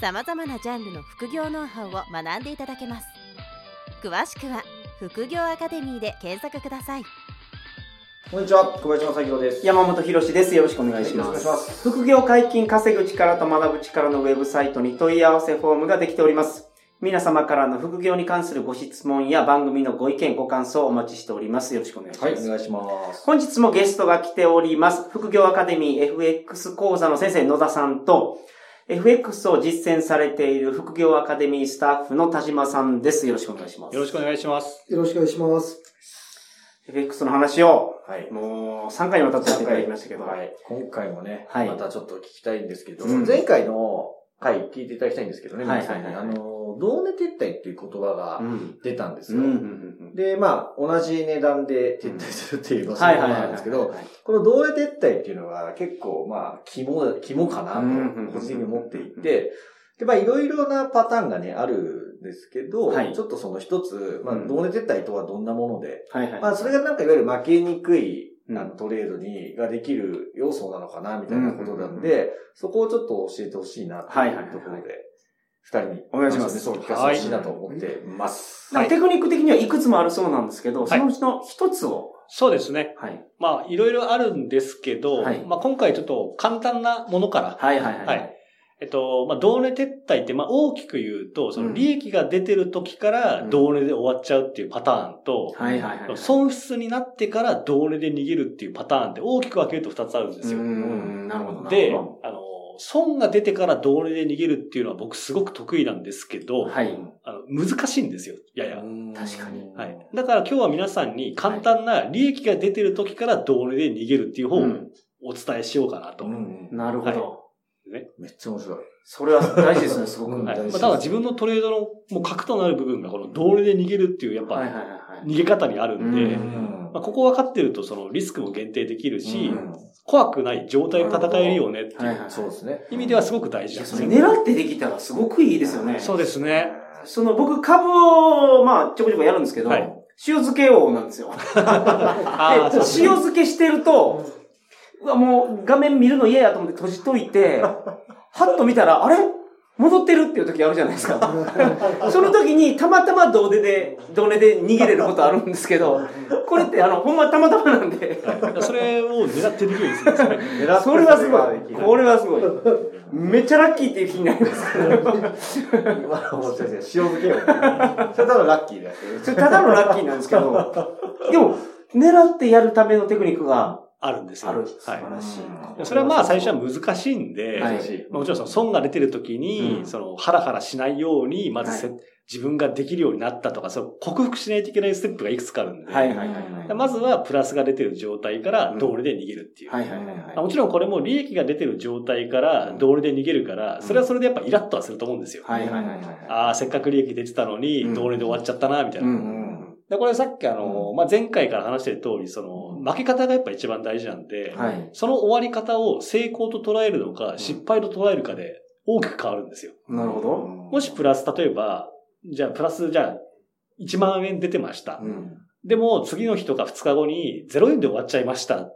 さまざまなジャンルの副業ノウハウを学んでいただけます詳しくは副業アカデミーで検索くださいこんにちは、小林正宏です。山本博です。よろしくお願いします。はいよろしくお願いします副業解禁稼ぐ力と学ぶ力のウェブサイトに問い合わせフォームができております。皆様からの副業に関するご質問や番組のご意見、ご感想をお待ちしております。よろしくお願いします。はい、お願いします。本日もゲストが来ております。副業アカデミー FX 講座の先生野田さんと、FX を実践されている副業アカデミースタッフの田島さんです。よろしくお願いします。よろしくお願いします。よろしくお願いします。FX の話を、はい。もう3回にわたっていただきましたけど、はい。今回もね、はいまたちょっと聞きたいんですけど、うん前回の回聞いていただきたいんですけどね、はい皆さんに。はいはいあの、同値撤退っていう言葉がうん。出たんですよ。で、まあ、同じ値段で撤退するっていうのはそうはいはいはいなんですけど、はいこの同値撤退っていうのが結構、まあ、肝、肝かなと個人的に思っていて、で、まあ、いろいろなパターンがね、あるんですけど、はい。ちょっとその一つ、まあ、うん。同値撤退とはどんなもので、はいはい。まあ、それがなんかいわゆる負けにくい、うん。あの、トレードに、ができる要素なのかな、みたいなことなんで、そこをちょっと教えてほしいな、とはいいうはいはいはいところで、二人に、お願いしますそう、聞かせてほしいなと思ってます。なんかテクニック的にはいくつもあるそうなんですけど、いそのうちの一つを、そうですね。はい。まあ、いろいろあるんですけど、はいまあ、今回ちょっと簡単なものから、はいはいはい。はいえっと、まあ、同値撤退って、まあ、大きく言うと、その利益が出てる時から同値で終わっちゃうっていうパターンと、はいはいはい。損失になってから同値で逃げるっていうパターンって大きく分けると二つあるんですよ。ん、なるほど。で、あの、損が出てから同値で逃げるっていうのは僕すごく得意なんですけど、どはい。あの難しいんですよ、やや。確かにはい。だから今日は皆さんに簡単な利益が出てる時から同値で逃げるっていう方をうんお伝えしようかなと。うんなるほど。めっちゃ面白い。それは大事ですね、すごく。うんはい。まあ、ただ自分のトレードのもう核となる部分がこの同値で逃げるっていうやっぱはいはいはいはい。逃げ方にあるんで、うんまあ、ここ分かってるとそのリスクも限定できるし、うん怖くない状態で戦えるよねっていうそうですね。意味ではすごく大事ですね。狙ってできたらすごくいいですよね。そうですね。その僕株を、まあ、ちょこちょこやるんですけど、はい塩漬け王なんですよ。塩漬けしてると、うわ、もう画面見るの嫌やと思って閉じといて、はっと見たら、あれ？戻ってるっていう時あるじゃないですか。その時にたまたま同値で、同値で逃げれることあるんですけど、これってあの、ほんまたまたまなんで、はいそれを狙ってできるですね。狙ってそれはすごい。これれはすごい。めっちゃラッキーっていう気になりますけど。今の面白いですね。塩漬けよ。それただラッキーだそれただのラッキーなんですけど、でも、狙ってやるためのテクニックがあるんですよ。ある。はい素晴らしい。それはまあ最初は難しいんで、はいまあもちろんその損が出てる時に、うんそのハラハラしないように、まずせ、は自分ができるようになったとか、その克服しないといけないステップがいくつかあるんで、はいはいはいはい。まずはプラスが出てる状態から同値で逃げるっていう。はいはいはいはい。もちろんこれも利益が出てる状態から同値で逃げるから、それはそれでやっぱイラッとはすると思うんですよ。はいはいはいはい。ああ、せっかく利益出てたのうに、ん同値で終わっちゃったな、みたいな。うんで、これさっきあの、まあ、前回から話してる通り、その、負け方がやっぱ一番大事なんで、はい。その終わり方を成功と捉えるのか、失敗と捉えるかで大きく変わるんですよ。なるほど。もしプラス、例えば、じゃあプラス、じゃあ、1万円出てました。うん。でも、次の日とか2日後に0円で終わっちゃいました。はい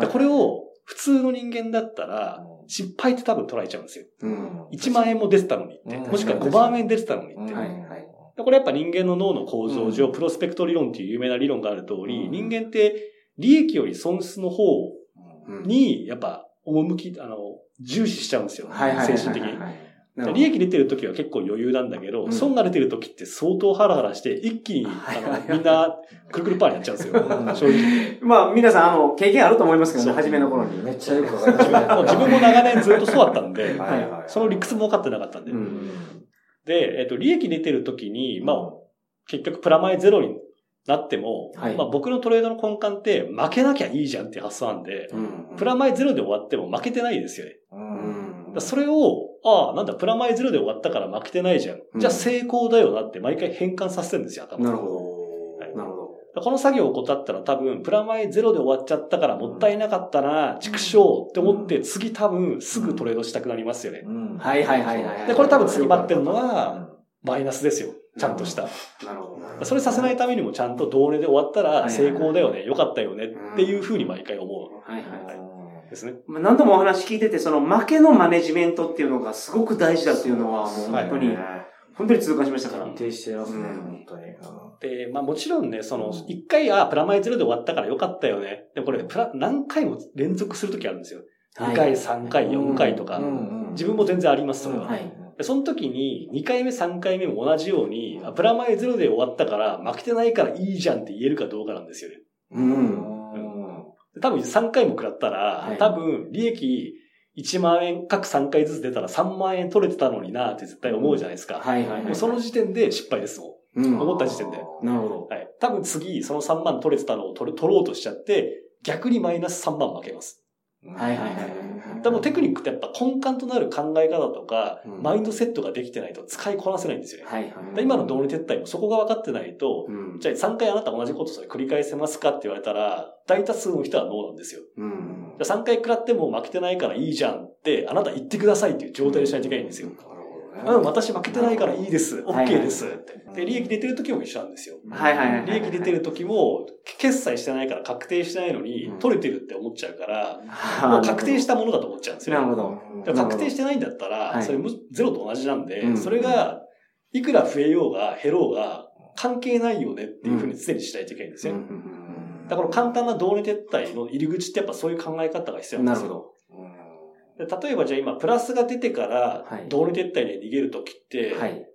でこれを普通の人間だったら、失敗って多分捉えちゃうんですよ。うん。1万円も出てたのにって。うんもしくは5万円出てたのにって。はいはい。でこれやっぱ人間の脳の構造上、プロスペクト理論っていう有名な理論がある通り、うん人間って利益より損失の方うんに、やっぱ、趣、あの、重視しちゃうんですよ。はいはいはいはい。精神的に。利益出てる時は結構余裕なんだけど、うん損が出てる時って相当ハラハラして、一気に、はいあの、みんな、くるくるパーにやっちゃうんですよ。正直。まあ、皆さん、あの、経験あると思いますけどね、初めの頃に。めっちゃよくわかりました。もう自分も長年ずっとそうだったんで、はいはいはいその理屈も分かってなかったんで。うんで、えっと、利益出てる時に、まあ、結局プラマイゼロになっても、はいまあ僕のトレードの根幹って負けなきゃいいじゃんっていう発想なんで、うんプラマイゼロで終わっても負けてないですよね。うんらそれを、ああ、なんだ、プラマイゼロで終わったから負けてないじゃん。うんじゃあ成功だよなって毎回変換させてるんですよ、頭なるほど。はいなるほど。この作業を怠ったら多分、プラマイゼロで終わっちゃったからもったいなかったな、畜生って思って、次多分すぐトレードしたくなりますよね。うんはいはいはいはいはいで、これ多分次待ってるのうは、んマイナスですよ。ちゃんとした。なるほど。それさせないためにもちゃんと同値で終わったら成功だよね、良かったよねっていうふうに毎回思はいはいはい。うんですね。まあ何度もお話聞いてて、その負けのマネジメントっていうのがすごく大事だっていうのは、もう本当に、本当に痛感しましたから。安定してますね、うん本当に。で、まあもちろんね、その、一回、あ、プラマイゼロで終わったから良かったよね。でもこれ、プラ、何回も連続するときあるんですよ。2回、3回、4回とか。自分も全然あります、それは。はいでその時に、2回目、3回目も同じように、あプラマイゼロで終わったから、負けてないからいいじゃんって言えるかどうかなんですよね。うん。で多分3回も食らったら、はい多分利益1万円各3回ずつ出たら3万円取れてたのになって絶対思うじゃないですか。はいはいはい。その時点で失敗ですもうんん。思った時点で。なるほど。はい。多分次、その3万取れてたのを取る取ろうとしちゃって、逆にマイナス3万負けます。はいはいはいでもテクニックってやっぱ根幹となる考え方とか、うんマインドセットができてないと使いこなせないんですよね。はいはい。で今の同理撤退もそこが分かってないと、うん。じゃあ3回あなた同じことそれ繰り返せますかって言われたら、大多数の人はノーなんですよ。うん。じゃあ3回食らっても負けてないからいいじゃんって、あなた言ってくださいっていう状態にしないといけないんですよ。うん、私負けてないからいいです。はい OK ですって。で、利益出てる時も一緒なんですよ。はいはいはい。利益出てる時も、決済してないから確定してないのにうん、取れてるって思っちゃうから、もう確定したものだと思っちゃうんですよ。なるほど。確定してないんだったら、はいそれむゼロと同じなんで、うんそれが、いくら増えようが減ろうが、関係ないよねっていうふうに常にしないといけないんですよ。だから簡単な同値撤退の入り口ってやっぱそういう考え方が必要なですよ。なんるほど。で例えばじゃあ今、プラスが出てからはい、同値撤退で逃げるときって、はい。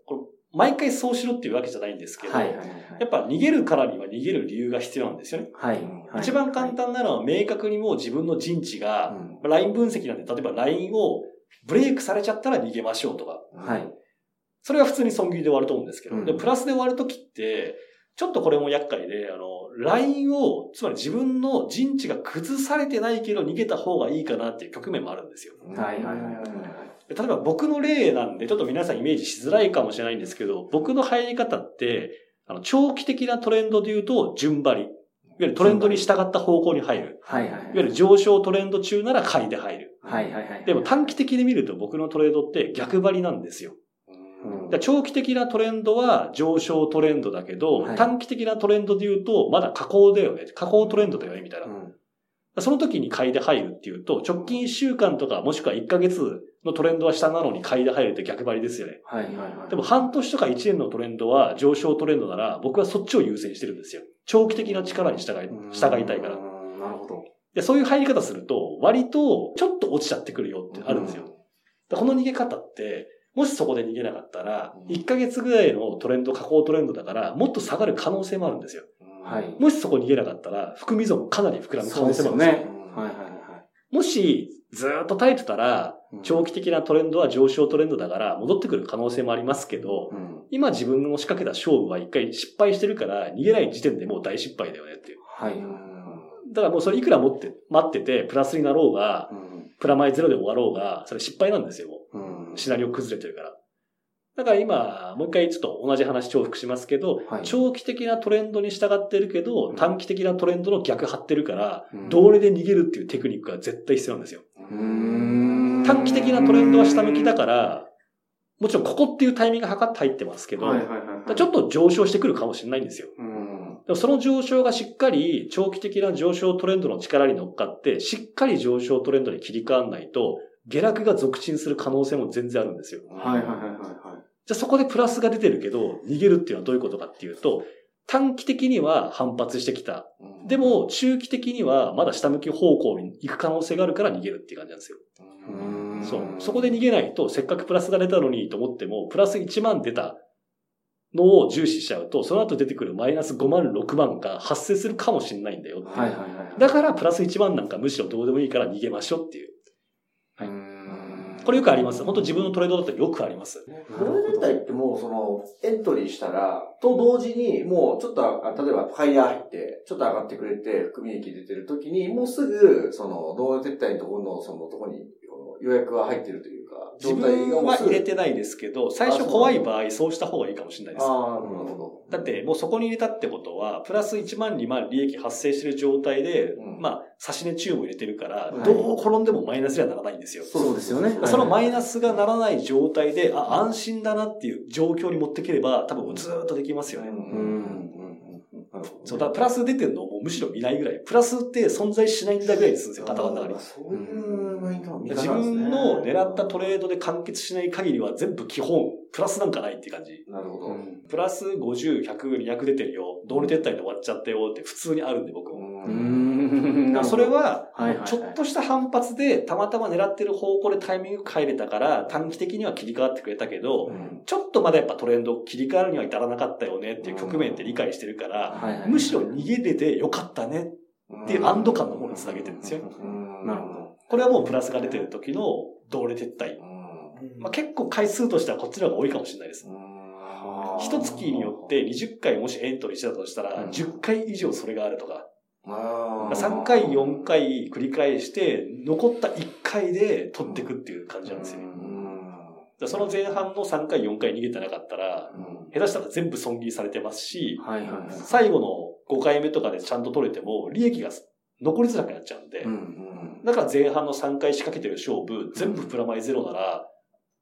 毎回そうしろっていうわけじゃないんですけど、はいはいはい。やっぱ逃げるからには逃げる理由が必要なんですよね。はい。はい一番簡単なのは明確にもう自分の陣地が、うんライン分析なんで、例えばラインをブレイクされちゃったら逃げましょうとか。はい。それは普通に損切りで終わると思うんですけど、うんでプラスで終わるときって、ちょっとこれも厄介で、あの、ラインを、つまり自分の陣地が崩されてないけど逃げた方がいいかなっていう局面もあるんですよ。はいはいはいはい。で例えば僕の例なんで、ちょっと皆さんイメージしづらいかもしれないんですけど、僕の入り方って、あの、長期的なトレンドで言うと、順張り。いわゆるトレンドに従った方向に入る。はいはいいわゆる上昇トレンド中なら買いで入る。はいはいはい。でも短期的に見ると僕のトレードって逆張りなんですよ。長期的なトレンドは上昇トレンドだけど、はい短期的なトレンドで言うと、まだ下降だよね。下降トレンドだよね、みたいな。うんその時に買いで入るっていうと、直近1週間とかもしくは1ヶ月のトレンドは下なのに買いで入るって逆張りですよね。はいはいはい。でも半年とか1年のトレンドは上昇トレンドなら、僕はそっちを優先してるんですよ。長期的な力に従い、従いたいから。うんなるほど。で、そういう入り方すると、割とちょっと落ちちゃってくるよってあるんですよ。でこの逃げ方って、もしそこで逃げなかったら、1ヶ月ぐらいのトレンド、下降トレンドだから、もっと下がる可能性もあるんですよ。はい。もしそこ逃げなかったら、含み損かなり膨らむ可能性もあるんですよ。ね。はいはいはい。もし、ずーっと耐えてたら、長期的なトレンドは上昇トレンドだから、戻ってくる可能性もありますけど、うん今自分の仕掛けた勝負は一回失敗してるから、逃げない時点でもう大失敗だよねっていう。はい。だからもうそれいくら持って、待ってて、プラスになろうが、うんプラマイゼロで終わろうが、それ失敗なんですよ、もうんう。シナリオ崩れてるから。だから今、もう一回ちょっと同じ話重複しますけど、はい長期的なトレンドに従ってるけど、短期的なトレンドの逆張ってるから、うん同値で逃げるっていうテクニックが絶対必要なんですよ。うん短期的なトレンドは下向きだから、もちろんここっていうタイミングが測って入ってますけど、はいはいはいはい。ちょっと上昇してくるかもしれないんですよ。うん。でもその上昇がしっかり長期的な上昇トレンドの力に乗っかって、しっかり上昇トレンドに切り替わらないと、下落が続沈する可能性も全然あるんですよ。はいはいはいはいはい。じゃあそこでプラスが出てるけど、逃げるっていうのはどういうことかっていうと、短期的には反発してきた。でも、中期的にはまだ下向き方向に行く可能性があるから逃げるっていう感じなんですよ。うんそう。そこで逃げないと、せっかくプラスが出たのにと思っても、プラス1万出たのを重視しちゃうと、その後出てくるマイナス5万、6万が発生するかもしれないんだよはいはいはい。だから、プラス1万なんかむしろどうでもいいから逃げましょうっていう。これよくあります。本当自分のトレードだったらよくあります。トレード自体ってもうその、エントリーしたら、と同時に、もうちょっと、あ例えばファイヤー入って、ちょっと上がってくれて、含み益出てる時に、もうすぐ、その、同撤退のところの、そのところに、この予約は入ってるというか、自分は入れてないですけど、最初怖い場合、そうした方がいいかもしれないです。ああ、なるほど。だって、もうそこに入れたってことは、プラス1万2万利益発生してる状態で、うん。まあ、差し値注文入れてるから、はい。どう転んでもマイナスにはならないんですよ。そうですよね。そのマイナナスがならない状態で、あ、安心だなっていう状況に持ってければ、多分ずーっとできますよね。うん。うん。うん。うん。そう、だプラス出てるのをもうむしろ見ないぐらい、プラスって存在しないん。だぐらいにするん。ですよ、頭の中に。そういうマインドの見方自分の狙ったトレードで完結しない限りは全部基本、プラスなんかないっていう感じ。なるほど。プラス50、100、200出てるよ。同値撤退で終わっちゃったよって普通にあるんで僕も。うーん。それはちょっとした反発で、たまたま狙ってる方向でタイミング変えれたから、短期的には切り替わってくれたけど、うんちょっとまだやっぱトレンド切り替わるには至らなかったよねっていう局面って理解してるから、むしろ逃げれてよかったね。っていう安堵感の方につなげてるんですようんなるほど。これはもうプラスが出てる時の同値撤退。うん。まあ、結構回数としてはこっちの方が多いかもしれないです。一月によって20回もしエントリーしてたとしたら、うん。10回以上それがあるとか、あー。3回、4回繰り返して、残った1回で取っていくっていう感じなんですよ。その前半の3回、4回逃げてなかったら、うん。下手したら全部損切りされてますし。最後の5回目とかでちゃんと取れても、利益が残りづらくなっちゃうんで、うん。だから前半の3回仕掛けてる勝負、全部プラマイゼロなら、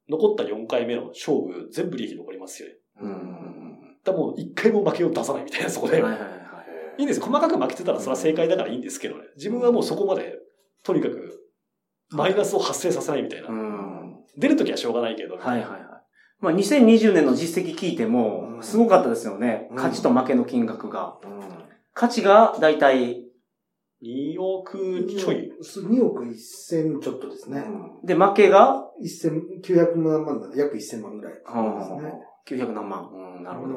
残った4回目の勝負、全部利益残りますよね。うんだもう1回も負けを出さないみたいな、そこで。はいはいはい。いいんです。細かく負けてたらそれは正解だからいいんですけどね。自分はもうそこまで、とにかく、マイナスを発生させないみたいな。うん。出るときはしょうがないけど。はいはいはい。まあ、2020年の実績聞いても、すごかったですよね。うん勝ちと負けの金額が。うん勝ちがだいたい、2億ちょい。2億1000ちょっとですね。で、負けが、1000、900万万なんで約1000万ぐらいですね。900何万。うん、なるほど。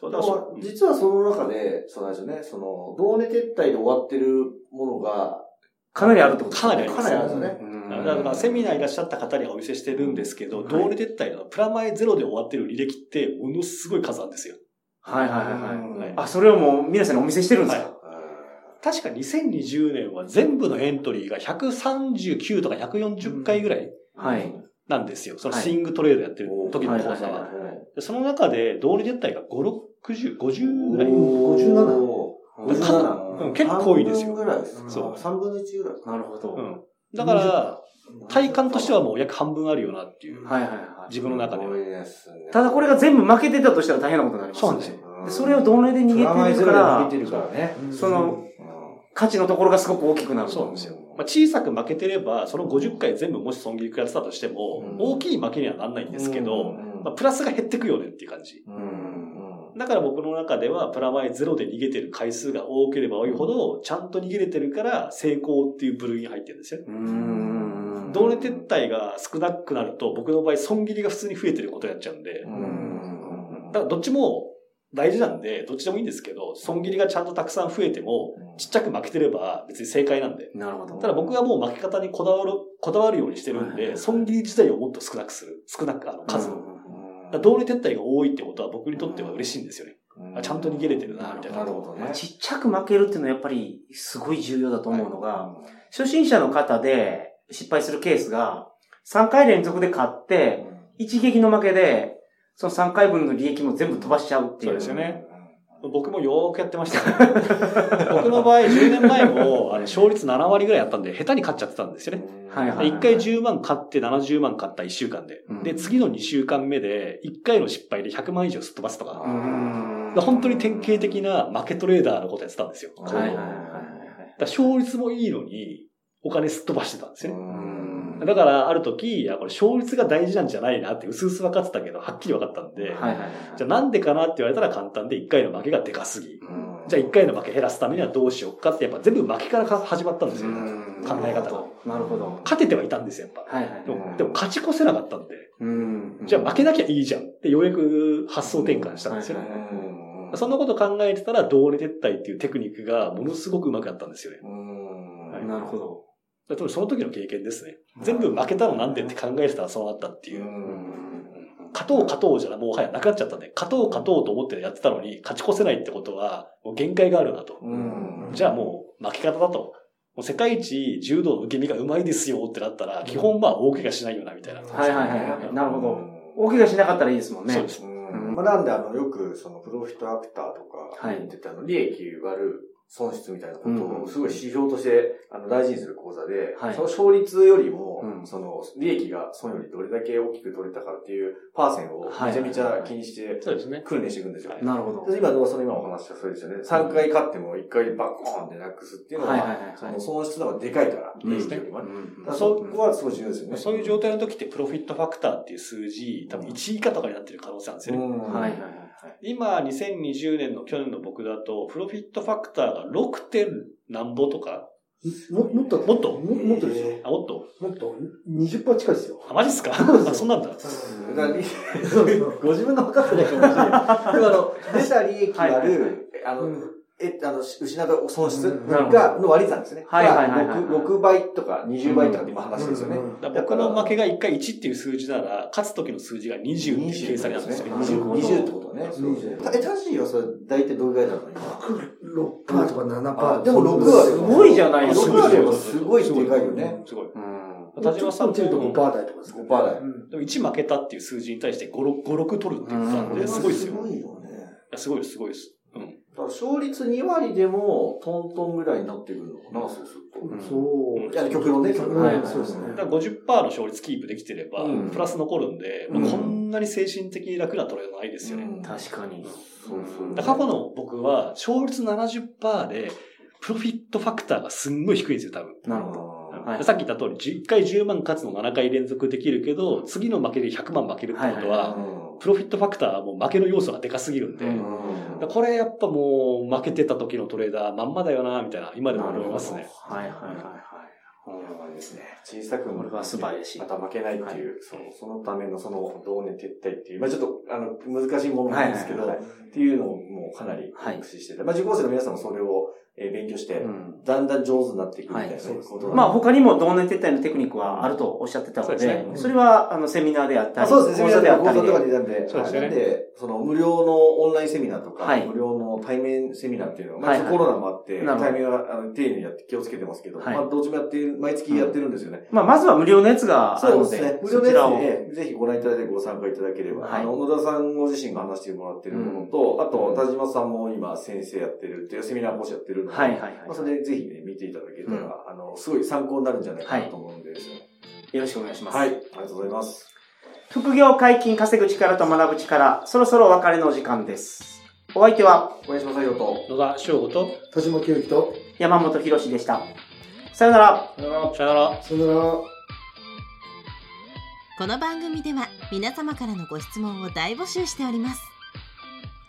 そうだ実はその中で、そうなんですよね、その、同値撤退で終わってるものが、かなりあるってことですねかなりありますかなりあるんですよね。うんだからセミナーいらっしゃった方にはお見せしてるんですけど、同値撤退のプラマイゼロで終わってる履歴ってものすごい数あるんですよ。はいはいはいはい。はいあ、それをもう皆さんにお見せしてるんですか？確か2020年は全部のエントリーが139とか140回ぐらいはい。なんですよ。そのはいスイングトレードやってる時のはい講座は。その中で同値撤退が5、60、50ぐらい。おー57おーかなうん結構多いですよぐらいです。そう3分の1ぐらい。なるほど。はいうん。だから、体感としてはもう約半分あるよなっていう。はいはい。自分の中では。ただこれが全部負けてたとしたら大変なことになりますそうなんですよ。でそれを同値で逃げてるからゼロで逃げ、てるからね。その、勝ちのところがすごく大きくなる。そうなんですよ。まあ、小さく負けてれば、その50回全部もし損切り食らってたとしても、うん。大きい負けにはなんないんですけど、うん。まあ、プラスが減ってくよねっていう感じ。うん。だから僕の中では、プラマイゼロで逃げてる回数が多ければ多いほど、ちゃんと逃げれてるから、成功っていう部類に入ってるんですよ。同値撤退が少なくなると、僕の場合、損切りが普通に増えてることになっちゃうんで、うん。だからどっちも大事なんで、どっちでもいいんですけど、損切りがちゃんとたくさん増えても、ちっちゃく負けてれば別に正解なんで。なるほど。ただ僕はもう負け方にこだわる、こだわるようにしてるんで、損切り自体をもっと少なくする。少なく、あの、数を。だ同値撤退が多いってことは僕にとっては嬉しいんですよね。あちゃんと逃げれてるな、みたいな。なるほどね。ちっちゃく負けるっていうのはやっぱりすごい重要だと思うのが、初心者の方で失敗するケースが、3回連続で勝って、一撃の負けで、その3回分の利益も全部飛ばしちゃうっていう。そうですよね。僕もよーくやってましたね。僕の場合、10年前も、あの、勝率7割ぐらいあったんで、下手に勝っちゃってたんですよね。はいはい1回10万買って70万買った1週間で。うんで、次の2週間目で、1回の失敗で100万以上すっ飛ばすとか。本当に典型的な負けトレーダーのことやってたんですよ。はいはいはい勝率もいいのに、お金すっ飛ばしてたんですよね。うんだから、ある時、いや、これ勝率が大事なんじゃないなって、うすうす分かってたけど、はっきり分かったんで、はいはいはい。じゃあなんでかなって言われたら簡単で、1回の負けがでかすぎ。じゃあ1回の負け減らすためにはどうしようかって、やっぱ全部負けから始まったんですよ。うん考え方が。なるほど。勝ててはいたんですよ、やっぱ。はいはいで。も、でも勝ち越せなかったんで、うん。じゃあ負けなきゃいいじゃんって、ようやく発想転換したんですよね。はいはいそんなこと考えてたら、同値撤退っていうテクニックがものすごくうまくなったんですよね。うんなるほど。だからその時の経験ですね。全部負けたのなんでって考えてたらそうなったっていう。勝とう勝とうじゃもうはやなくなっちゃったんで、勝とう勝とうと思ってやってたのに、勝ち越せないってことは、もう限界があるなと。うんじゃあもう負け方だと。もう世界一柔道の受け身が上手いですよってなったら、基本まあ大怪我しないよな、みたいな。はいはいはいはい。なるほど。うん大怪我しなかったらいいですもんね。そうです。うんまあ、なんで、あの、よく、その、プロフィットアクターとか、はい言ってたあの、利益割る損失みたいなことうんを、すごい指標として、あの、大事にする講座で、はい。その勝率よりも、うんその、利益が損よりどれだけ大きく取れたかっていう、パーセンをはいめちゃめちゃ気にして、そうですね。訓練していくんですよ。はいなるほど。で今、のその今お話したそうですよね。3回勝っても1回バコーンってなくすっていうのは、はいはいはいはいその損失の方がでかいから、うん利益よりもね。うんだからそこはすごい重要ですよね。そういう状態の時って、プロフィットファクターっていう数字、多分1以下とかになってる可能性あるんですよね。うんはいはいはいはい。今、2020年の去年の僕だと、プロフィットファクターが 6. 点何ぼとか、ももっと、もっと？ももっとですよ。あ、もっと？もっと、20%近いですよ。あ、マジっすか？あ、そんなんだ。ご自分が分かってないかもしれない。でもあの、出た利益割る、あの、え、あの、失った損失うんが、の割り算ですね。はいはいはいはいが 6, 6倍とか20倍とかって今話ですよね。うんだから僕の負けが1回1っていう数字なら、勝つ時の数字が20っていう計算になるんですよ。20 20ってことね。そう20え、タジーはそれ大体どれぐらいだろう今。6%とか7%。でも6はすごいじゃないですか6%はすごいでかいよね。すごい。うん。田島さんと5%台とかですね5%台。うんでも1負けたっていう数字に対して5、6、5 6取るって言ってたんで、うんすごいですよ。すごいよね。やすごいです、すごいです。勝率2割でもトントンぐらいになってくるのかな、そうすると。うんそう。いや、極論ね、極論。はいはいそうですねだから50%の勝率キープできてれば、うんプラス残るんで、こんなに精神的に楽なトレードないですよね。うん確かに。そうそう。だから過去の僕は、勝率70%で、プロフィットファクターがすんごい低いんですよ、多分。なるほど。はい。さっき言った通り、1回10万勝つの7回連続できるけど、次の負けで100万負けるってことは、プロフィットファクターはもう負けの要素がでかすぎるんで、これやっぱもう負けてた時のトレーダーまんまだよな、みたいな、今でも思いますね。はいはいはいはい。ですね。小さくこれは素晴らしい。また負けないっていう、そうそのためのその同年撤退っていう、まあちょっと、あの、難しいものなんですけど、はいはいはいっていうのをもうかなりはい駆使してて、まあ受講生の皆さんもそれを、えー勉強して、うん。だんだん上手になっていくみたいなねはいそうですことなんでまあ他にも同年撤退のテクニックはあるとおっしゃってたので、そうですね。それはあのセミナーであったり、あそうですね、講座であったり講座とかで。でなんで、そうですよね。なんで、その無料のオンラインセミナーとか、はい。無料の対面セミナーっていうのは、まあ、はいはいコロナもあって、対面はあの丁寧にやって気をつけてますけど、はい。まあどっちもやってる、毎月やってるんですよね。まあまずは無料のやつがあるので、そうですね。無料そちらを。で、ぜひご覧いただいてご参加いただければ、はい。あの、野田さんご自身が話してもらってるものと、あと、田島さんも今先生やってるっていうセミナー講師やってるので、はいはいはい。まあ、それでぜひね、見ていただけたら、あの、すごい参考になるんじゃないかなと思うんですよね。よろしくお願いします。はい。ありがとうございます。副業解禁稼ぐ力と学ぶ力、そろそろお別れのお時間です。お相手は小林正宏と、野田翔吾と、田島清之と、山本博史でした。さよなら。さよなら。さよなら。この番組では皆様からのご質問を大募集しております